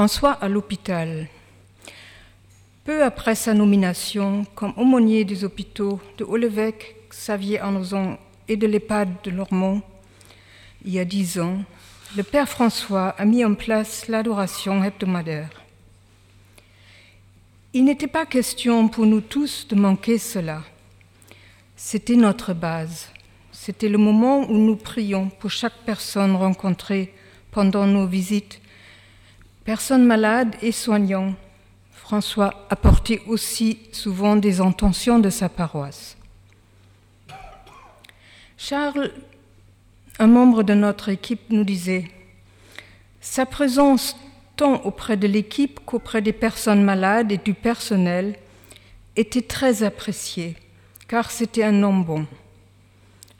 François à l'hôpital. Peu après sa nomination comme aumônier des hôpitaux de Haut-l'Évêque, Xavier-Arnozon et de l'EHPAD de Lormont, il y a dix ans, le Père François a mis en place l'adoration hebdomadaire. Il n'était pas question pour nous tous de manquer cela. C'était notre base. C'était le moment où nous prions pour chaque personne rencontrée pendant nos visites. Personnes malades et soignants. François apportait aussi souvent des intentions de sa paroisse. Charles, un membre de notre équipe, nous disait Sa présence tant auprès de l'équipe qu'auprès des personnes malades et du personnel, était très apprécié, car c'était un homme bon.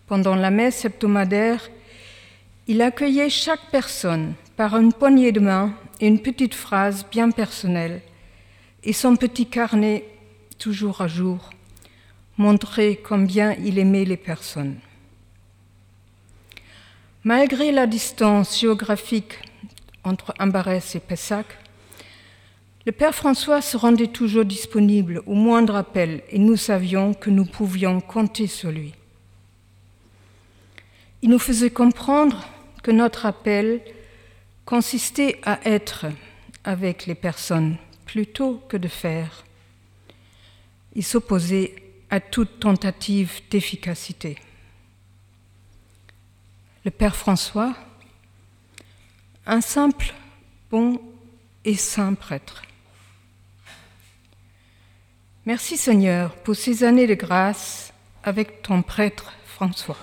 Pendant la messe hebdomadaire, il accueillait chaque personne par une poignée de main une petite phrase bien personnelle, et son petit carnet, toujours à jour, montrait combien il aimait les personnes. Malgré la distance géographique entre Ambarès et Pessac, le Père François se rendait toujours disponible au moindre appel et nous savions que nous pouvions compter sur lui. Il nous faisait comprendre que notre appel consistait à être avec les personnes plutôt que de faire. Il s'opposait à toute tentative d'efficacité. Le Père François un simple, bon et saint prêtre. Merci Seigneur pour ces années de grâce avec ton prêtre François.